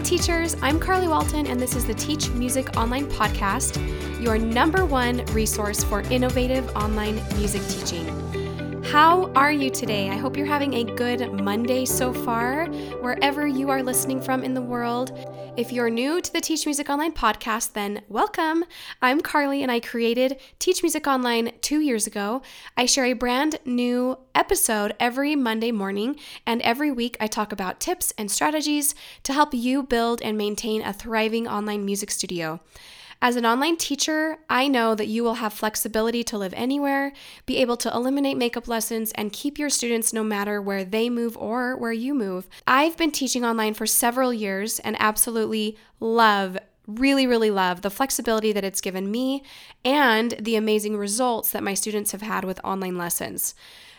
Hi, teachers. I'm Carly Walton, and this is the Teach Music Online Podcast, your number one resource for innovative online music teaching. How are you today? I hope you're having a good Monday so far, wherever you are listening from in the world. If you're new to the Teach Music Online podcast, then welcome. I'm Carly and I created Teach Music Online two years ago. I share a brand new episode every Monday morning, and every week I talk about tips and strategies to help you build and maintain a thriving online music studio. As an online teacher, I know that you will have flexibility to live anywhere, be able to eliminate makeup lessons, and keep your students no matter where they move or where you move. I've been teaching online for several years and absolutely love really, really love the flexibility that it's given me and the amazing results that my students have had with online lessons.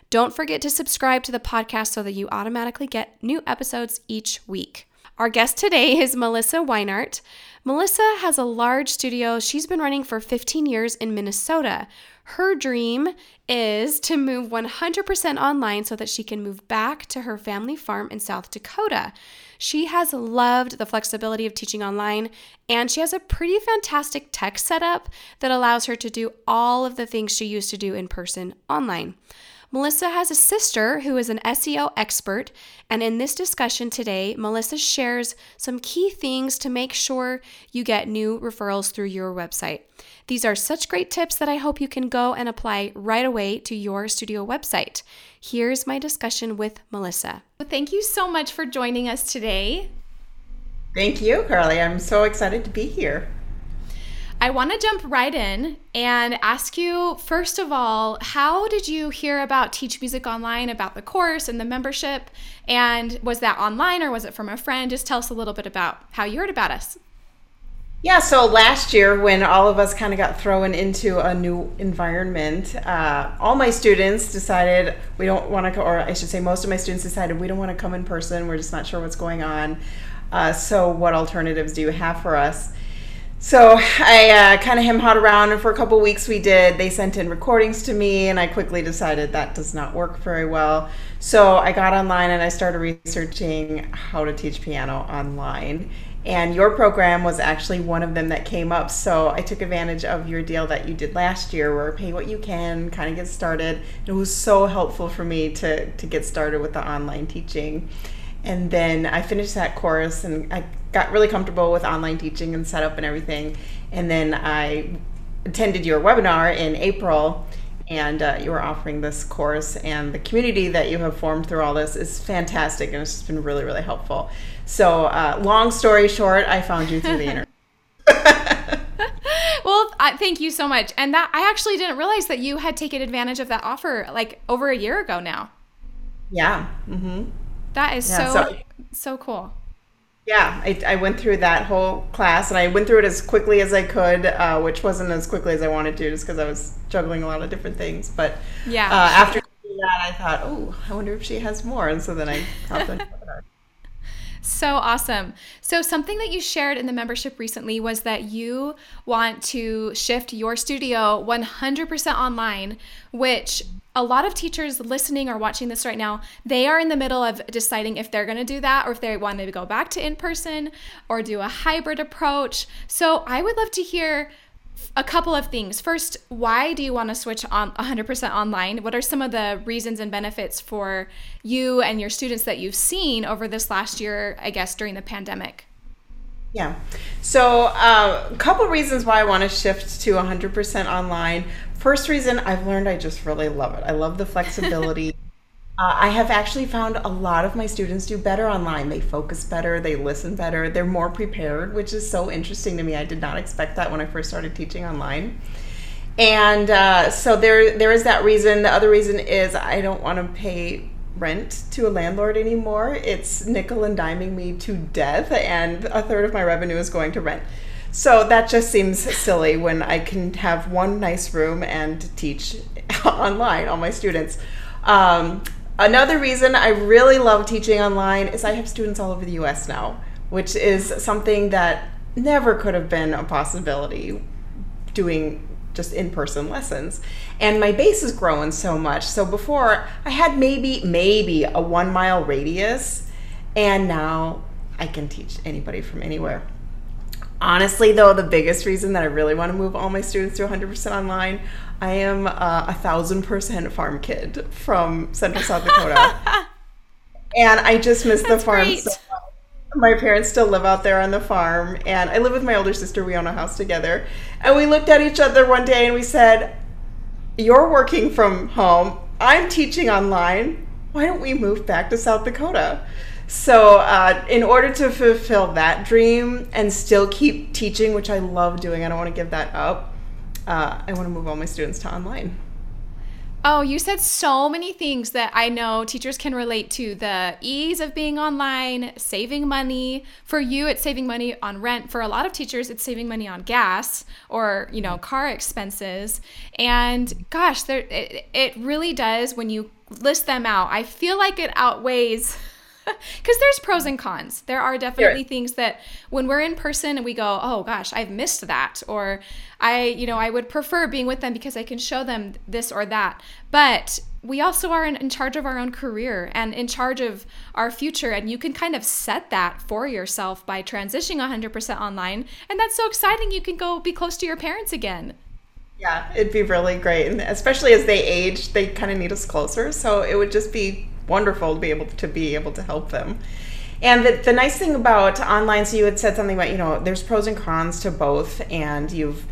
Don't forget to subscribe to the podcast so that you automatically get new episodes each week. Our guest today is Melissa Weinart. Melissa has a large studio she's been running for 15 years in Minnesota. Her dream is to move 100% online so that she can move back to her family farm in South Dakota. She has loved the flexibility of teaching online, and she has a pretty fantastic tech setup that allows her to do all of the things she used to do in person online. Melissa has a sister who is an SEO expert, and in this discussion today, Melissa shares some key things to make sure you get new referrals through your website. These are such great tips that I hope you can go and apply right away to your studio website. Here's my discussion with Melissa. Thank you so much for joining us today. Thank you, Carly. I'm so excited to be here. I want to jump right in and ask you, first of all, how did you hear about Teach Music Online, about the course and the membership? And was that online or was it from a friend? Just tell us a little bit about how you heard about us. Yeah, so last year when all of us kind of got thrown into a new environment, uh, all my students decided we don't want to, or I should say, most of my students decided we don't want to come in person. We're just not sure what's going on. Uh, so, what alternatives do you have for us? So I uh, kind of hem hawed around, and for a couple weeks we did. They sent in recordings to me, and I quickly decided that does not work very well. So I got online and I started researching how to teach piano online. And your program was actually one of them that came up. So I took advantage of your deal that you did last year, where pay what you can, kind of get started. It was so helpful for me to to get started with the online teaching. And then I finished that course and I got really comfortable with online teaching and setup and everything. And then I attended your webinar in April and uh, you were offering this course and the community that you have formed through all this is fantastic and it's been really really helpful. So uh, long story short i found you through the internet well I, thank you so much. And that i actually didn't realize that you had taken advantage of that offer like over a year ago now. Yeah. Mm-hmm. That is yeah, so, so so cool yeah, I, I, went through that whole class and I went through it as quickly as I could, uh, which wasn't as quickly as I wanted to, just because I was juggling a lot of different things. But yeah, uh, after that, I thought, oh, I wonder if she has more, and so then I hopped on So awesome. So, something that you shared in the membership recently was that you want to shift your studio 100% online, which a lot of teachers listening or watching this right now, they are in the middle of deciding if they're going to do that or if they want to go back to in person or do a hybrid approach. So, I would love to hear a couple of things. First, why do you want to switch on 100% online? What are some of the reasons and benefits for you and your students that you've seen over this last year, I guess, during the pandemic? Yeah. So, uh, a couple reasons why I want to shift to 100% online. First reason, I've learned I just really love it. I love the flexibility. Uh, I have actually found a lot of my students do better online. They focus better, they listen better, they're more prepared, which is so interesting to me. I did not expect that when I first started teaching online. And uh, so there, there is that reason. The other reason is I don't want to pay rent to a landlord anymore. It's nickel and diming me to death, and a third of my revenue is going to rent. So that just seems silly when I can have one nice room and teach online all my students. Um, Another reason I really love teaching online is I have students all over the US now, which is something that never could have been a possibility doing just in-person lessons and my base is growing so much so before i had maybe maybe a one mile radius and now I can teach anybody from anywhere. Honestly, though, the biggest reason that I really want to move all my students to 100% online, I am uh, a thousand percent farm kid from Central South Dakota. and I just miss the farm so. My parents still live out there on the farm, and I live with my older sister. We own a house together. And we looked at each other one day and we said, You're working from home, I'm teaching online. Why don't we move back to South Dakota? So, uh, in order to fulfill that dream and still keep teaching, which I love doing, I don't want to give that up, uh, I want to move all my students to online. Oh, you said so many things that I know teachers can relate to the ease of being online, saving money. For you, it's saving money on rent. For a lot of teachers, it's saving money on gas or, you know, car expenses. And gosh, there, it, it really does when you list them out. I feel like it outweighs because there's pros and cons. There are definitely sure. things that when we're in person and we go, oh gosh, I've missed that, or I, you know, I would prefer being with them because I can show them this or that. But we also are in, in charge of our own career and in charge of our future. And you can kind of set that for yourself by transitioning 100% online. And that's so exciting. You can go be close to your parents again. Yeah, it'd be really great. And especially as they age, they kind of need us closer. So it would just be wonderful to be able to be able to help them. And the, the nice thing about online, so you had said something about, you know, there's pros and cons to both, and you've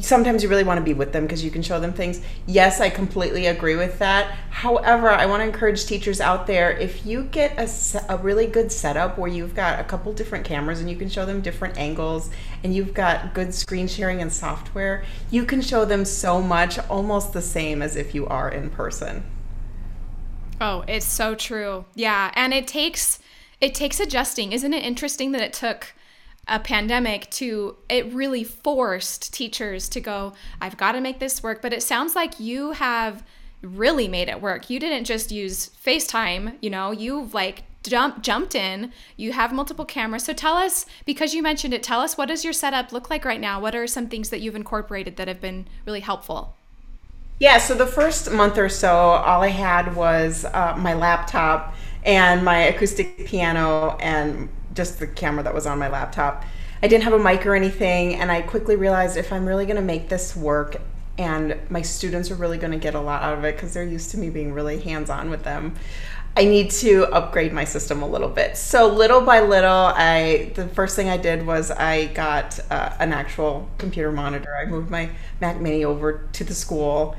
sometimes you really want to be with them because you can show them things. Yes, I completely agree with that. However, I want to encourage teachers out there if you get a, a really good setup where you've got a couple different cameras and you can show them different angles and you've got good screen sharing and software, you can show them so much almost the same as if you are in person. Oh, it's so true. Yeah, and it takes it takes adjusting. Isn't it interesting that it took a pandemic to it really forced teachers to go, I've got to make this work, but it sounds like you have really made it work. You didn't just use FaceTime, you know, you've like jump, jumped in. You have multiple cameras. So tell us, because you mentioned it, tell us what does your setup look like right now? What are some things that you've incorporated that have been really helpful? Yeah, so the first month or so, all I had was uh, my laptop and my acoustic piano and just the camera that was on my laptop. I didn't have a mic or anything, and I quickly realized if I'm really going to make this work and my students are really going to get a lot out of it because they're used to me being really hands on with them. I need to upgrade my system a little bit. So little by little, I the first thing I did was I got uh, an actual computer monitor. I moved my Mac Mini over to the school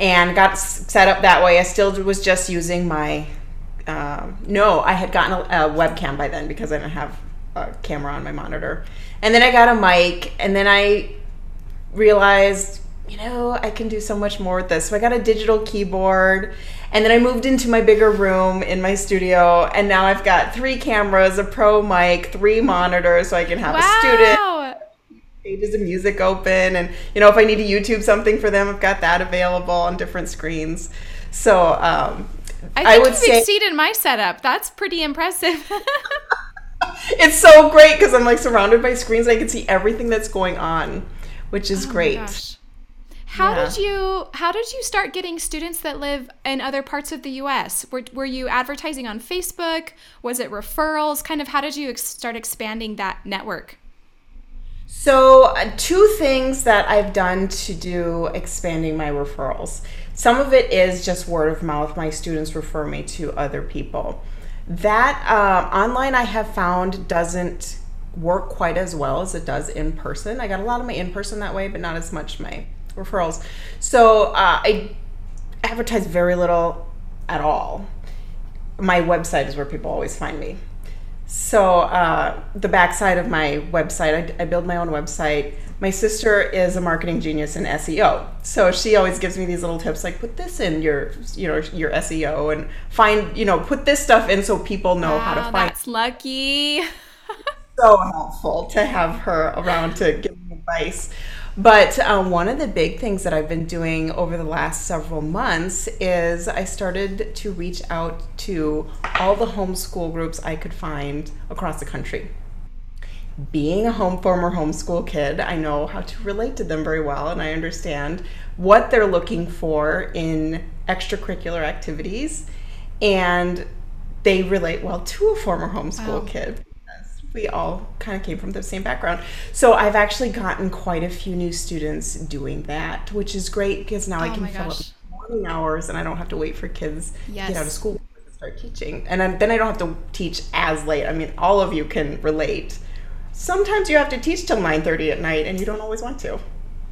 and got set up that way. I still was just using my um, no, I had gotten a, a webcam by then because I didn't have a camera on my monitor. And then I got a mic, and then I realized you know, I can do so much more with this. So I got a digital keyboard and then I moved into my bigger room in my studio and now I've got three cameras, a pro mic, three monitors so I can have wow. a student pages of music open and you know if I need to YouTube something for them, I've got that available on different screens. So um, I, I would say exceeded my setup. That's pretty impressive. it's so great because I'm like surrounded by screens. and I can see everything that's going on, which is oh great. How yeah. did you how did you start getting students that live in other parts of the US? Were, were you advertising on Facebook? Was it referrals? Kind of how did you ex- start expanding that network? So, uh, two things that I've done to do expanding my referrals. Some of it is just word of mouth. My students refer me to other people. That uh, online I have found doesn't work quite as well as it does in person. I got a lot of my in person that way, but not as much my referrals. So uh, I advertise very little at all. My website is where people always find me. So uh, the backside of my website, I, I, build my own website. My sister is a marketing genius in SEO, so she always gives me these little tips, like put this in your, you know, your SEO and find, you know, put this stuff in so people know wow, how to find. That's lucky. so helpful to have her around to give me advice. But um, one of the big things that I've been doing over the last several months is I started to reach out to all the homeschool groups I could find across the country. Being a home former homeschool kid, I know how to relate to them very well, and I understand what they're looking for in extracurricular activities, and they relate well to a former homeschool wow. kid we all kind of came from the same background. So I've actually gotten quite a few new students doing that, which is great because now oh I can fill up morning hours and I don't have to wait for kids yes. to get out of school to start teaching. And then I don't have to teach as late. I mean, all of you can relate. Sometimes you have to teach till 9:30 at night and you don't always want to.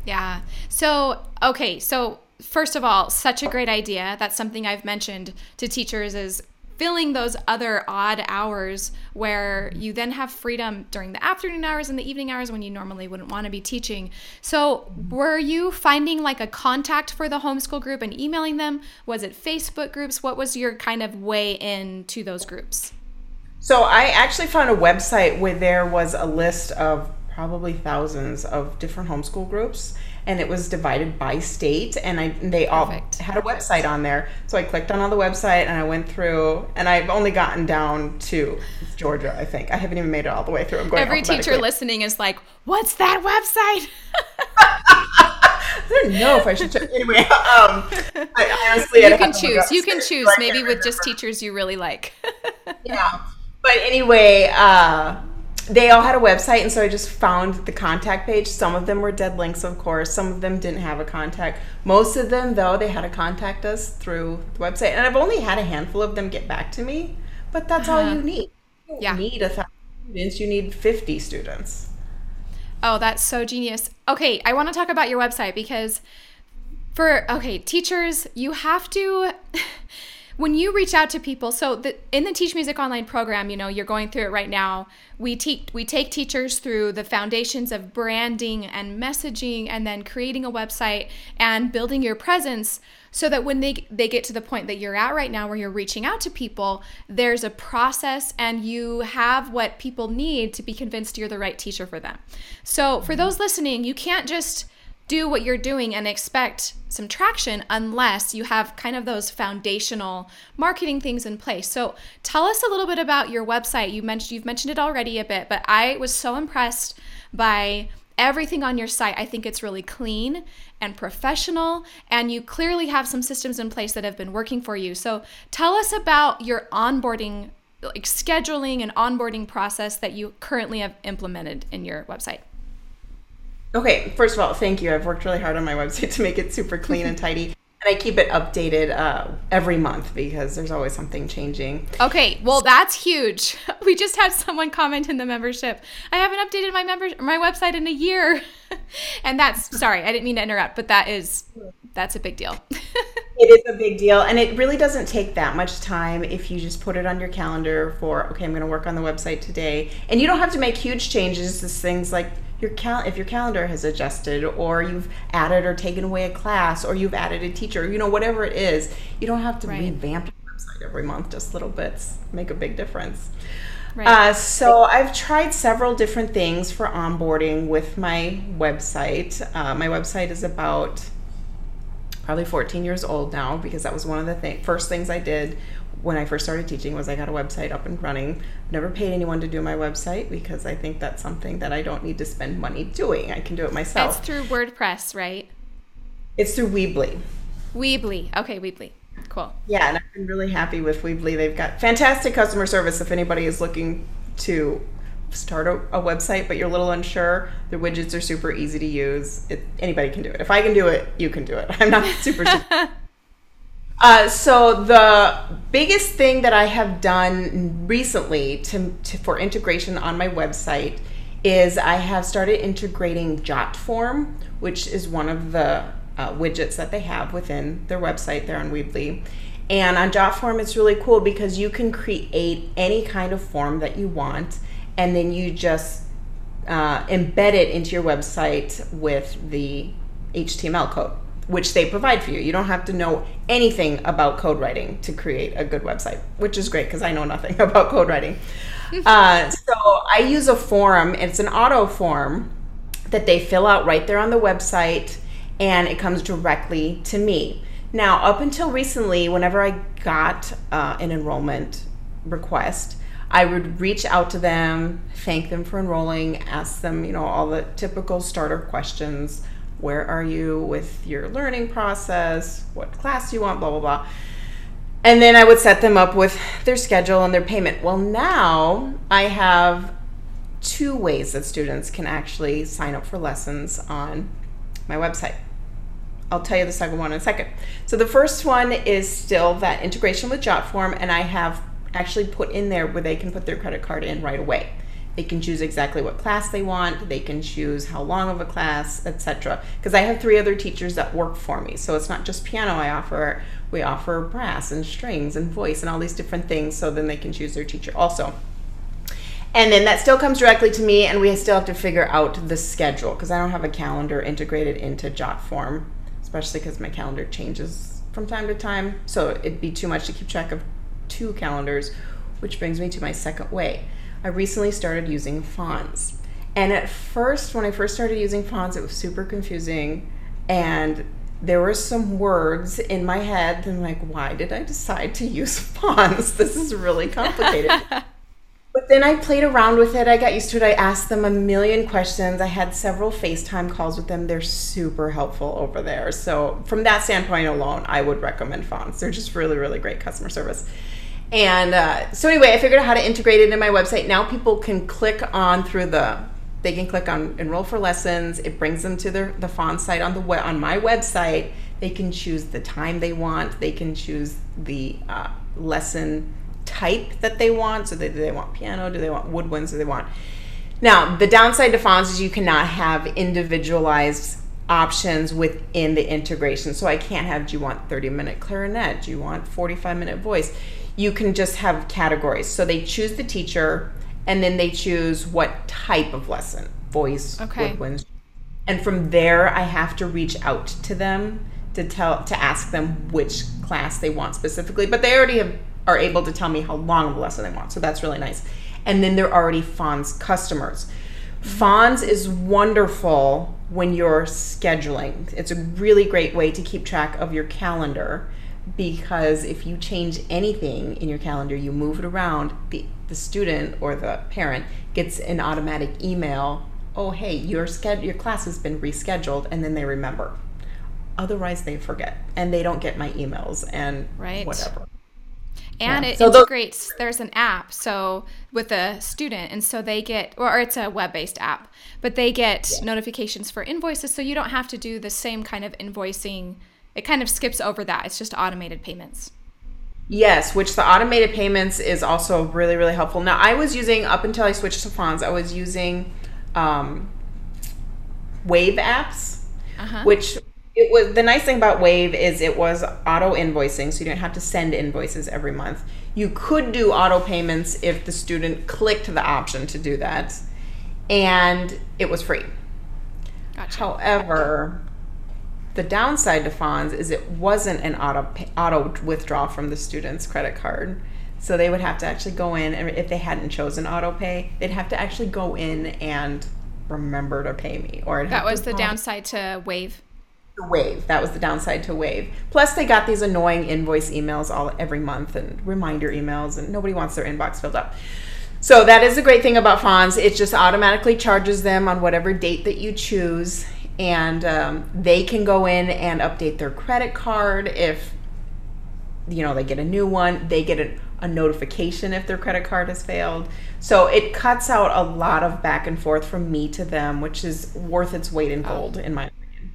Yeah. So, okay, so first of all, such a great idea. That's something I've mentioned to teachers is filling those other odd hours where you then have freedom during the afternoon hours and the evening hours when you normally wouldn't want to be teaching. So, were you finding like a contact for the homeschool group and emailing them? Was it Facebook groups? What was your kind of way into those groups? So, I actually found a website where there was a list of probably thousands of different homeschool groups and it was divided by state and I they all had a website on there. So I clicked on all the website and I went through and I've only gotten down to Georgia, I think. I haven't even made it all the way through. I'm going Every teacher listening is like, "What's that website?" I don't know if I should check. Anyway, um, I honestly, you can choose. You can choose. Maybe with just teachers you really like. yeah, but anyway, uh, they all had a website, and so I just found the contact page. Some of them were dead links, of course. Some of them didn't have a contact. Most of them, though, they had to contact us through the website. And I've only had a handful of them get back to me, but that's uh-huh. all you need. You yeah. need a thousand students, you need 50 students. Oh, that's so genius. Okay, I want to talk about your website because for, okay, teachers, you have to. when you reach out to people so the, in the teach music online program you know you're going through it right now. We teach we take teachers through the foundations of branding and messaging and then creating a website and building your presence so that when they they get to the point that you're at right now where you're reaching out to people there's a process and you have what people need to be convinced you're the right teacher for them. So for mm-hmm. those listening you can't just do what you're doing and expect some traction unless you have kind of those foundational marketing things in place. So, tell us a little bit about your website. You mentioned you've mentioned it already a bit, but I was so impressed by everything on your site. I think it's really clean and professional, and you clearly have some systems in place that have been working for you. So, tell us about your onboarding like scheduling and onboarding process that you currently have implemented in your website. Okay, first of all, thank you. I've worked really hard on my website to make it super clean and tidy. And I keep it updated uh, every month because there's always something changing. Okay, well that's huge. We just had someone comment in the membership. I haven't updated my member my website in a year, and that's sorry. I didn't mean to interrupt, but that is that's a big deal. it is a big deal, and it really doesn't take that much time if you just put it on your calendar for okay, I'm going to work on the website today, and you don't have to make huge changes. This things like your cal- if your calendar has adjusted or you've added or taken away a class or you've added a teacher you know whatever it is you don't have to right. revamp your website every month just little bits make a big difference right. uh, so i've tried several different things for onboarding with my website uh, my website is about probably 14 years old now because that was one of the th- first things i did when I first started teaching was I got a website up and running. Never paid anyone to do my website because I think that's something that I don't need to spend money doing. I can do it myself. It's through WordPress, right? It's through Weebly. Weebly. Okay, Weebly. Cool. Yeah, and I've been really happy with Weebly. They've got fantastic customer service if anybody is looking to start a, a website but you're a little unsure. The widgets are super easy to use. It, anybody can do it. If I can do it, you can do it. I'm not super Uh, so the biggest thing that I have done recently to, to, for integration on my website is I have started integrating JotForm, which is one of the uh, widgets that they have within their website there on Weebly. And on JotForm, it's really cool because you can create any kind of form that you want, and then you just uh, embed it into your website with the HTML code which they provide for you. You don't have to know anything about code writing to create a good website, which is great because I know nothing about code writing. uh, so I use a form, it's an auto form that they fill out right there on the website, and it comes directly to me. Now, up until recently, whenever I got uh, an enrollment request, I would reach out to them, thank them for enrolling, ask them, you know, all the typical starter questions where are you with your learning process, what class you want, blah, blah, blah. And then I would set them up with their schedule and their payment. Well, now I have two ways that students can actually sign up for lessons on my website. I'll tell you the second one in a second. So the first one is still that integration with JotForm, and I have actually put in there where they can put their credit card in right away. They can choose exactly what class they want. They can choose how long of a class, etc. Because I have three other teachers that work for me, so it's not just piano I offer. We offer brass and strings and voice and all these different things. So then they can choose their teacher also. And then that still comes directly to me, and we still have to figure out the schedule because I don't have a calendar integrated into JotForm, especially because my calendar changes from time to time. So it'd be too much to keep track of two calendars, which brings me to my second way. I recently started using Fons. And at first, when I first started using Fons, it was super confusing. And there were some words in my head, and I'm like, why did I decide to use Fons? This is really complicated. but then I played around with it. I got used to it. I asked them a million questions. I had several FaceTime calls with them. They're super helpful over there. So, from that standpoint alone, I would recommend Fons. They're just really, really great customer service. And uh, so anyway, I figured out how to integrate it in my website. Now people can click on through the they can click on enroll for lessons. It brings them to their the font site on the web, on my website. They can choose the time they want. They can choose the uh, lesson type that they want. So they, do they want piano? Do they want woodwinds? Do they want? Now the downside to Fons is you cannot have individualized options within the integration. So I can't have. Do you want 30 minute clarinet? Do you want 45 minute voice? You can just have categories. So they choose the teacher and then they choose what type of lesson voice, okay. woodwinds. And from there, I have to reach out to them to tell to ask them which class they want specifically. But they already have, are able to tell me how long of a lesson they want, so that's really nice. And then they're already Fons customers. Fons is wonderful when you're scheduling. It's a really great way to keep track of your calendar because if you change anything in your calendar, you move it around, the, the student or the parent gets an automatic email, oh, hey, your, sched- your class has been rescheduled, and then they remember. Otherwise, they forget and they don't get my emails and right. whatever. And yeah. it so integrates, those- there's an app, so with a student, and so they get, or it's a web based app, but they get yeah. notifications for invoices, so you don't have to do the same kind of invoicing it kind of skips over that. It's just automated payments. Yes, which the automated payments is also really, really helpful. Now, I was using, up until I switched to Fons, I was using um, Wave apps, uh-huh. which it was the nice thing about Wave is it was auto invoicing, so you didn't have to send invoices every month. You could do auto payments if the student clicked the option to do that, and it was free. Gotcha. However, the downside to Fons is it wasn't an auto auto withdrawal from the student's credit card. So they would have to actually go in, and if they hadn't chosen auto pay, they'd have to actually go in and remember to pay me. Or that was the downside to Wave. The Wave. That was the downside to Wave. Plus, they got these annoying invoice emails all every month and reminder emails, and nobody wants their inbox filled up. So that is the great thing about Fons. It just automatically charges them on whatever date that you choose, and um, they can go in and update their credit card if you know they get a new one. They get a, a, notification if their credit card has failed. So it cuts out a lot of back and forth from me to them which is worth its weight in gold in my opinion.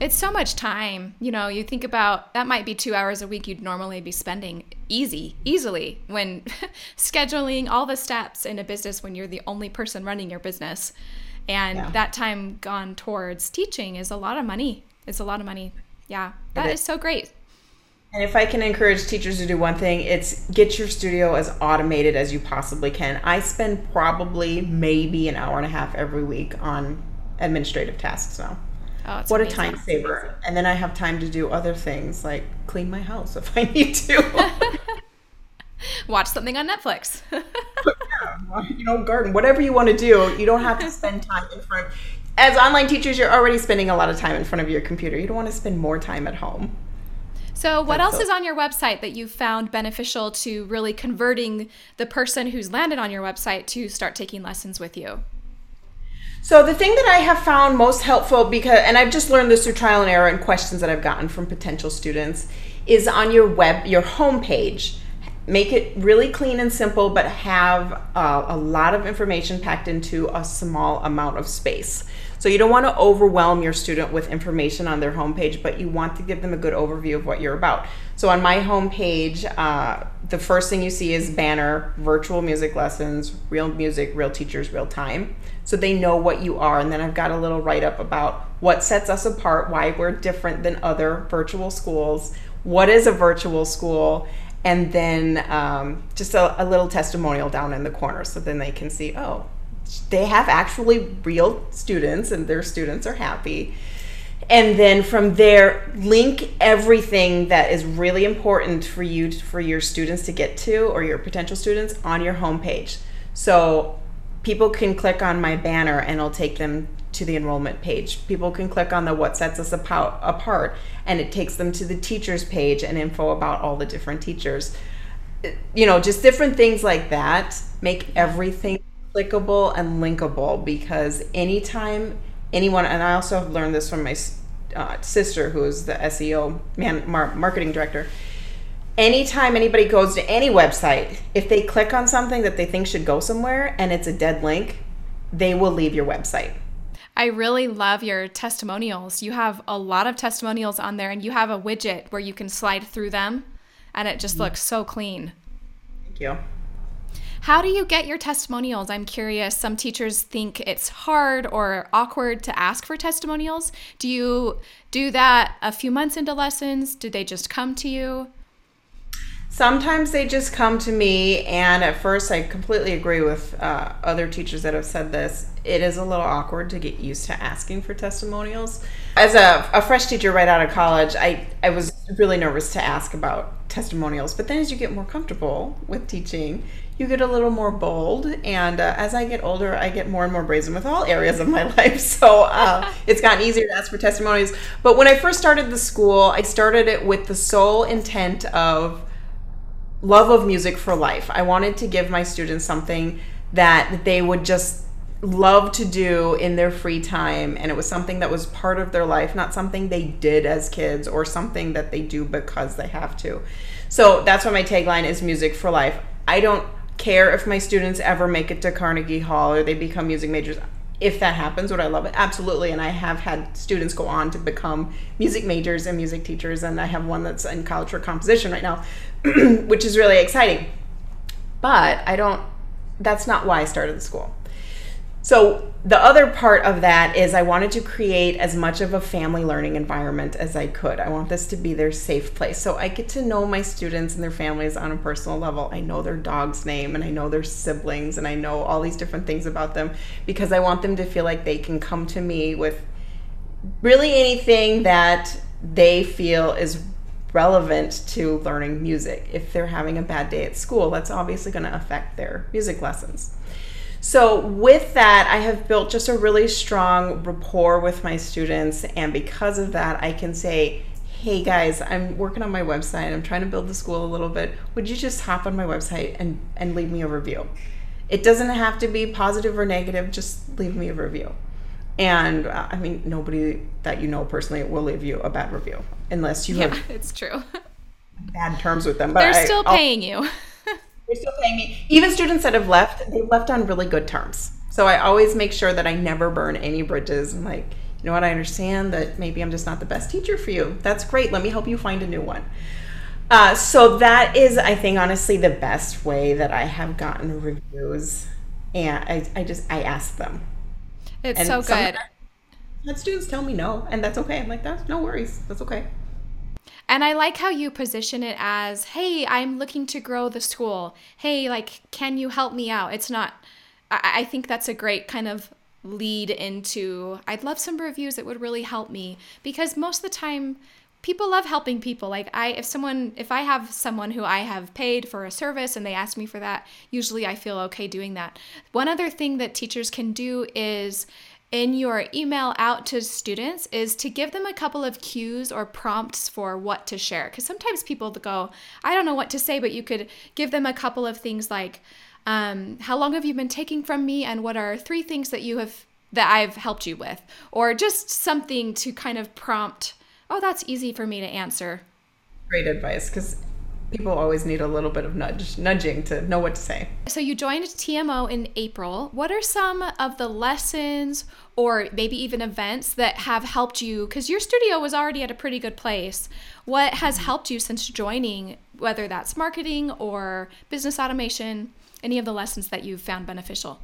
It's so much time. You know you think about that might be two hours a week you'd normally be spending easy easily when scheduling all the steps in a business when you're the only person running your business and yeah. that time gone towards teaching is a lot of money. It's a lot of money. Yeah, that is. is so great. And if I can encourage teachers to do one thing, it's get your studio as automated as you possibly can. I spend probably maybe an hour and a half every week on administrative tasks now. Oh, what amazing. a time saver. And then I have time to do other things like clean my house if I need to. Watch something on Netflix. yeah, you know, garden, whatever you want to do. You don't have to spend time in front. As online teachers, you're already spending a lot of time in front of your computer. You don't want to spend more time at home. So, what That's else so- is on your website that you found beneficial to really converting the person who's landed on your website to start taking lessons with you? So the thing that I have found most helpful because and I've just learned this through trial and error and questions that I've gotten from potential students is on your web your homepage make it really clean and simple, but have uh, a lot of information packed into a small amount of space. So you don't want to overwhelm your student with information on their homepage, but you want to give them a good overview of what you're about. So on my homepage, uh, the first thing you see is banner, virtual music lessons, real music, real teachers, real time. So they know what you are. And then I've got a little write up about what sets us apart, why we're different than other virtual schools, what is a virtual school, and then um, just a, a little testimonial down in the corner so then they can see, oh, they have actually real students and their students are happy. And then from there link everything that is really important for you for your students to get to or your potential students on your homepage. So people can click on my banner and it'll take them to the enrollment page people can click on the what sets us apart and it takes them to the teachers page and info about all the different teachers you know just different things like that make everything clickable and linkable because anytime anyone, and I also have learned this from my uh, sister, who is the SEO man, mar- marketing director. Anytime anybody goes to any website, if they click on something that they think should go somewhere and it's a dead link, they will leave your website. I really love your testimonials. You have a lot of testimonials on there, and you have a widget where you can slide through them, and it just mm-hmm. looks so clean. Thank you. How do you get your testimonials? I'm curious. Some teachers think it's hard or awkward to ask for testimonials. Do you do that a few months into lessons? Do they just come to you? Sometimes they just come to me, and at first, I completely agree with uh, other teachers that have said this. It is a little awkward to get used to asking for testimonials. As a, a fresh teacher right out of college, I, I was really nervous to ask about testimonials. But then, as you get more comfortable with teaching, you get a little more bold. And uh, as I get older, I get more and more brazen with all areas of my life. So uh, it's gotten easier to ask for testimonials But when I first started the school, I started it with the sole intent of love of music for life. I wanted to give my students something that they would just love to do in their free time and it was something that was part of their life not something they did as kids or something that they do because they have to so that's why my tagline is music for life i don't care if my students ever make it to Carnegie Hall or they become music majors. If that happens, would I love it? Absolutely. And I have had students go on to become music majors and music teachers, and I have one that's in college for composition right now, which is really exciting. But I don't, that's not why I started the school. So, the other part of that is I wanted to create as much of a family learning environment as I could. I want this to be their safe place. So, I get to know my students and their families on a personal level. I know their dog's name and I know their siblings and I know all these different things about them because I want them to feel like they can come to me with really anything that they feel is relevant to learning music. If they're having a bad day at school, that's obviously going to affect their music lessons. So, with that, I have built just a really strong rapport with my students. And because of that, I can say, hey guys, I'm working on my website. I'm trying to build the school a little bit. Would you just hop on my website and, and leave me a review? It doesn't have to be positive or negative, just leave me a review. And uh, I mean, nobody that you know personally will leave you a bad review unless you yeah, have it's true. bad terms with them. But They're still I, paying you. They're still paying me. Even students that have left, they've left on really good terms. So I always make sure that I never burn any bridges. I'm like, you know what? I understand that maybe I'm just not the best teacher for you. That's great. Let me help you find a new one. Uh, so that is, I think, honestly, the best way that I have gotten reviews. And I, I just I ask them. It's and so good. Let students tell me no, and that's okay. I'm like, that's no worries. That's okay. And I like how you position it as, hey, I'm looking to grow the school. Hey, like, can you help me out? It's not, I, I think that's a great kind of lead into, I'd love some reviews that would really help me because most of the time, people love helping people like i if someone if i have someone who i have paid for a service and they ask me for that usually i feel okay doing that one other thing that teachers can do is in your email out to students is to give them a couple of cues or prompts for what to share. Because sometimes people go, I don't know what to say, but you could give them a couple of things like, um, how long have you been taking from me, and what are three things that you have that I've helped you with, or just something to kind of prompt. Oh, that's easy for me to answer. Great advice, because people always need a little bit of nudge, nudging to know what to say. So you joined TMO in April. What are some of the lessons or maybe even events that have helped you? Because your studio was already at a pretty good place. What has helped you since joining, whether that's marketing or business automation? Any of the lessons that you've found beneficial?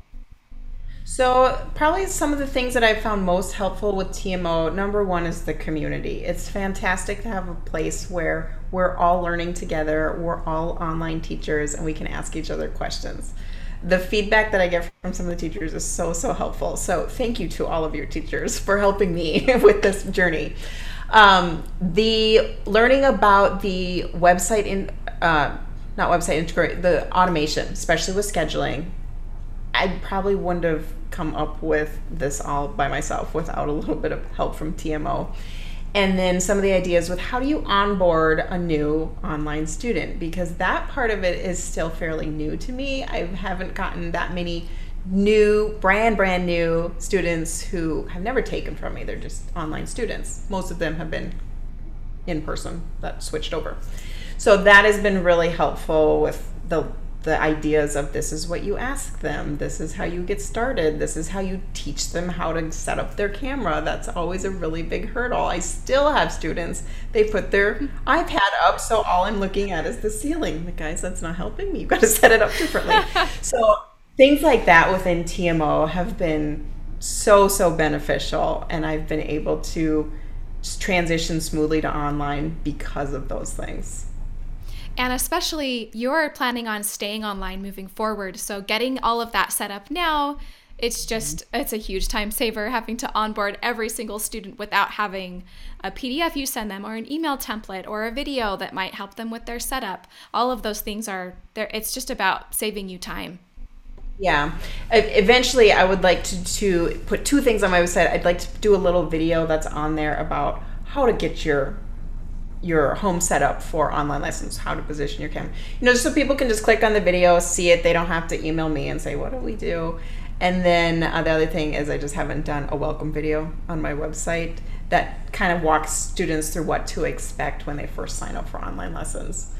So, probably some of the things that I've found most helpful with TMO number one is the community. It's fantastic to have a place where we're all learning together, we're all online teachers, and we can ask each other questions. The feedback that I get from some of the teachers is so, so helpful. So, thank you to all of your teachers for helping me with this journey. Um, the learning about the website in, uh, not website integrate, the automation, especially with scheduling, I probably wouldn't have come up with this all by myself without a little bit of help from TMO. And then some of the ideas with how do you onboard a new online student because that part of it is still fairly new to me. I haven't gotten that many new, brand, brand new students who have never taken from me. They're just online students. Most of them have been in person that switched over. So that has been really helpful with the the ideas of this is what you ask them, this is how you get started, this is how you teach them how to set up their camera. That's always a really big hurdle. I still have students, they put their iPad up, so all I'm looking at is the ceiling. Guys, that's not helping me. You've got to set it up differently. so things like that within TMO have been so, so beneficial, and I've been able to transition smoothly to online because of those things. And especially you're planning on staying online moving forward. So getting all of that set up now, it's just mm-hmm. it's a huge time saver having to onboard every single student without having a PDF you send them or an email template or a video that might help them with their setup. All of those things are there it's just about saving you time. Yeah. Eventually, I would like to, to put two things on my website. I'd like to do a little video that's on there about how to get your your home setup for online lessons, how to position your camera. You know, just so people can just click on the video, see it. They don't have to email me and say, "What do we do?" And then uh, the other thing is, I just haven't done a welcome video on my website that kind of walks students through what to expect when they first sign up for online lessons.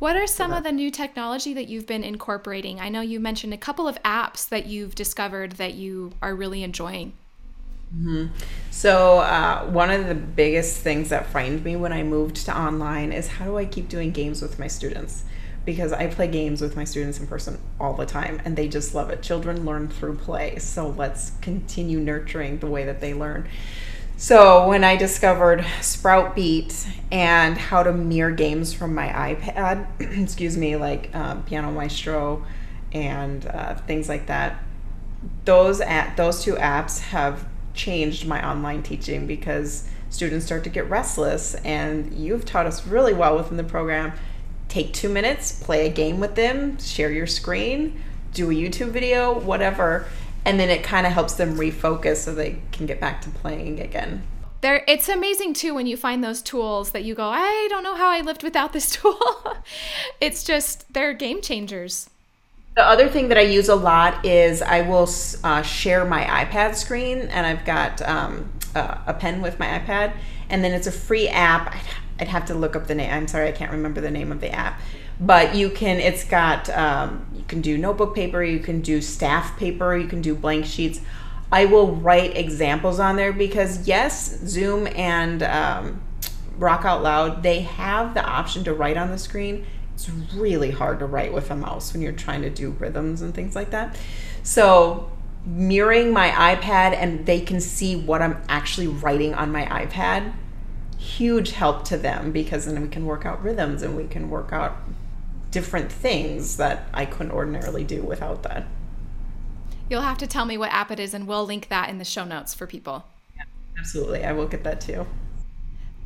What are some of the new technology that you've been incorporating? I know you mentioned a couple of apps that you've discovered that you are really enjoying. Mm-hmm. So, uh, one of the biggest things that frightened me when I moved to online is how do I keep doing games with my students? Because I play games with my students in person all the time and they just love it. Children learn through play. So, let's continue nurturing the way that they learn. So, when I discovered Sprout Beat and how to mirror games from my iPad, excuse me, like um, Piano Maestro and uh, things like that, those at those two apps have changed my online teaching because students start to get restless and you've taught us really well within the program. Take two minutes play a game with them share your screen do a youtube video whatever and then it kind of helps them refocus so they can get back to playing again. There it's amazing too when you find those tools that you go i don't know how i lived without this tool. It's just they're game changers the other thing that I use a lot is I will uh, share my iPad screen, and I've got um, a, pen with my iPad, and then it's a free app. I'd, I'd, have to look up the name. I'm sorry, I can't remember the name of the app, but you can. It's got um, you can do notebook paper, you can do staff paper, you can do blank sheets. I will write examples on there because yes, Zoom and um, Rock Out Loud they have the option to write on the screen it's really hard to write with a mouse when you're trying to do rhythms and things like that. So, mirroring my iPad and they can see what I'm actually writing on my iPad, huge help to them because then we can work out rhythms and we can work out different things that I couldn't ordinarily do without that. You'll have to tell me what app it is and we'll link that in the show notes for people. Yeah, absolutely. I will get that too.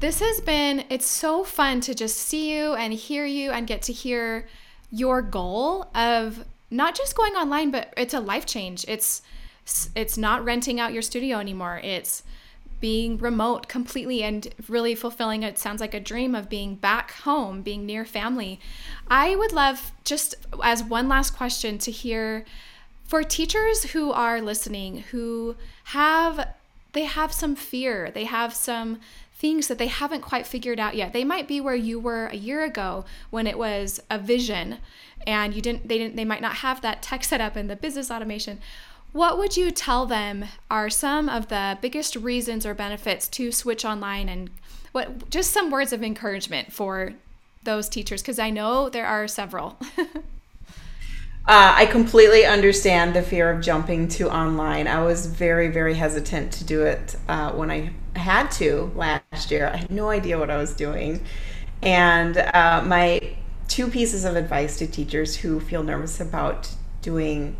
This has been, it's so fun to just see you and hear you and get to hear your goal of not just going online, but it's a life change. It's, it's not renting out your studio anymore. It's being remote completely and really fulfilling it sounds like a dream of being back home, being near family. I would love just as one last question to hear for teachers who are listening who have they have some fear. They have some things that they haven't quite figured out yet. They might be where you were a year ago when it was a vision and you didn't they didn't they might not have that tech set up and the business automation. What would you tell them are some of the biggest reasons or benefits to switch online and what just some words of encouragement for those teachers because I know there are several. Uh, I completely understand the fear of jumping to online. I was very, very hesitant to do it uh, when I had to last year. I had no idea what I was doing. And uh, my two pieces of advice to teachers who feel nervous about doing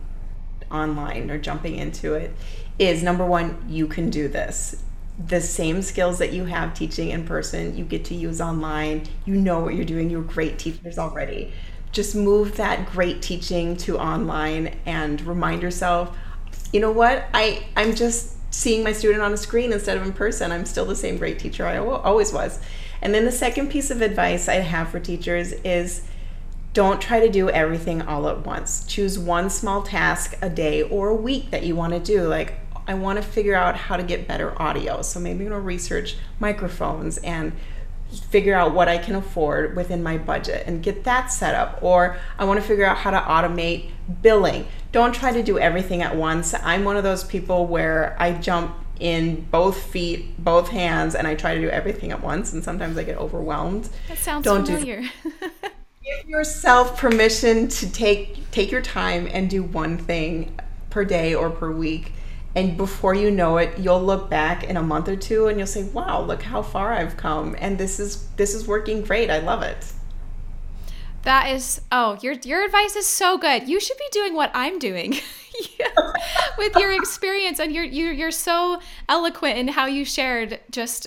online or jumping into it is number one, you can do this. The same skills that you have teaching in person, you get to use online. You know what you're doing. You're great teachers already just move that great teaching to online and remind yourself, you know what? I I'm just seeing my student on a screen instead of in person. I'm still the same great teacher I always was. And then the second piece of advice I have for teachers is don't try to do everything all at once. Choose one small task a day or a week that you want to do. Like, I want to figure out how to get better audio. So maybe I'm going to research microphones and figure out what I can afford within my budget and get that set up. Or I want to figure out how to automate billing. Don't try to do everything at once. I'm one of those people where I jump in both feet, both hands, and I try to do everything at once. And sometimes I get overwhelmed. That sounds Don't familiar. Do Give yourself permission to take take your time and do one thing per day or per week and before you know it you'll look back in a month or two and you'll say wow look how far i've come. And this is this is working great. I love it. That is oh your your advice is so good. You should be doing what i'm doing with your experience and you're you're, you're so eloquent in how you shared just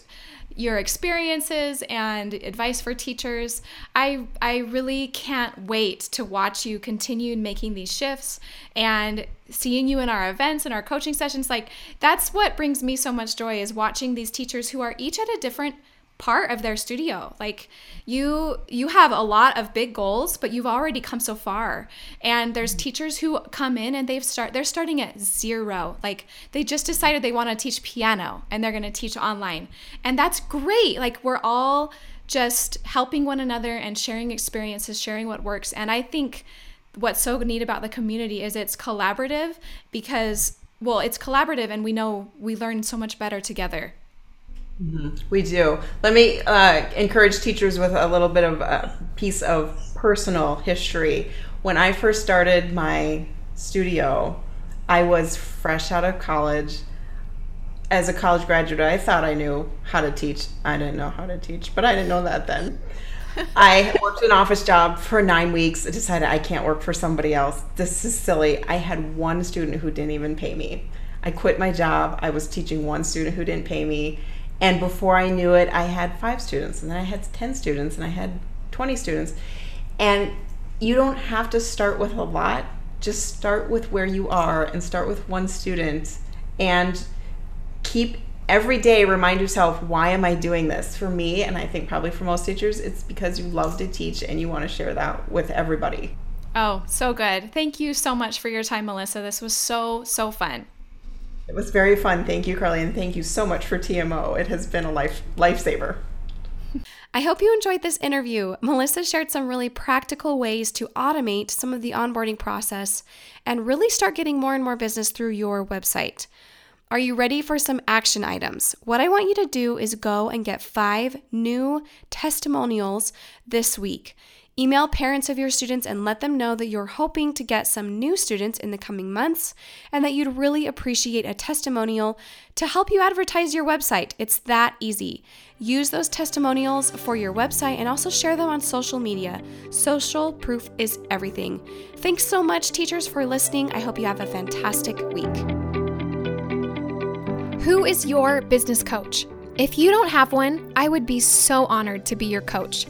your experiences and advice for teachers. I I really can't wait to watch you continue making these shifts and seeing you in our events and our coaching sessions like that's what brings me so much joy is watching these teachers who are each at a different part of their studio. Like you you have a lot of big goals but you've already come so far. And there's mm-hmm. teachers who come in and they've start they're starting at zero. Like they just decided they want to teach piano and they're going to teach online. And that's great. Like we're all just helping one another and sharing experiences sharing what works. And i think what's so neat about the community is it's collaborative because well it's collaborative and we know we learn so much better together Mm-hmm. We do. Let me uh, encourage teachers with a little bit of a piece of personal history. When I first started my studio, I was fresh out of college. As a college graduate, I thought I knew how to teach. I didn't know how to teach, but I didn't know that then. I worked an office job for nine weeks. I decided I can't work for somebody else. This is silly. I had one student who didn't even pay me. I quit my job. I was teaching one student who didn't pay me and before I knew it, I had five students, and then I had 10 students, and I had 20 students. And you don't have to start with a lot, just start with where you are and start with one student and keep every day remind yourself why am i doing this? For me and i think probably for most teachers it's because you love to teach and you want to share that with everybody. Oh so good. Thank you so much for your time melissa. This was so so fun it was very fun. Thank you, Carly, and thank you so much for TMO. It has been a life lifesaver. I hope you enjoyed this interview. Melissa shared some really practical ways to automate some of the onboarding process and really start getting more and more business through your website. Are you ready for some action items? What I want you to do is go and get five new testimonials this week. Email parents of your students and let them know that you're hoping to get some new students in the coming months and that you'd really appreciate a testimonial to help you advertise your website. It's that easy. Use those testimonials for your website and also share them on social media. Social proof is everything. Thanks so much, teachers, for listening. I hope you have a fantastic week. Who is your business coach? If you don't have one, I would be so honored to be your coach.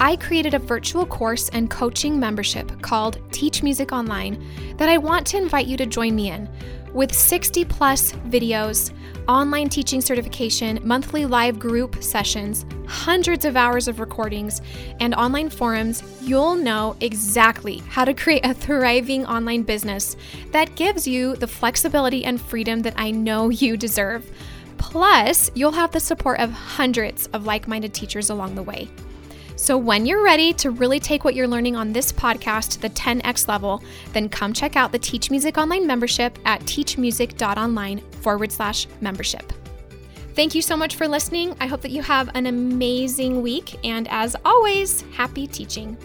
I created a virtual course and coaching membership called Teach Music Online that I want to invite you to join me in. With 60 plus videos, online teaching certification, monthly live group sessions, hundreds of hours of recordings, and online forums, you'll know exactly how to create a thriving online business that gives you the flexibility and freedom that I know you deserve. Plus, you'll have the support of hundreds of like minded teachers along the way. So, when you're ready to really take what you're learning on this podcast to the 10x level, then come check out the Teach Music Online membership at teachmusic.online forward slash membership. Thank you so much for listening. I hope that you have an amazing week. And as always, happy teaching.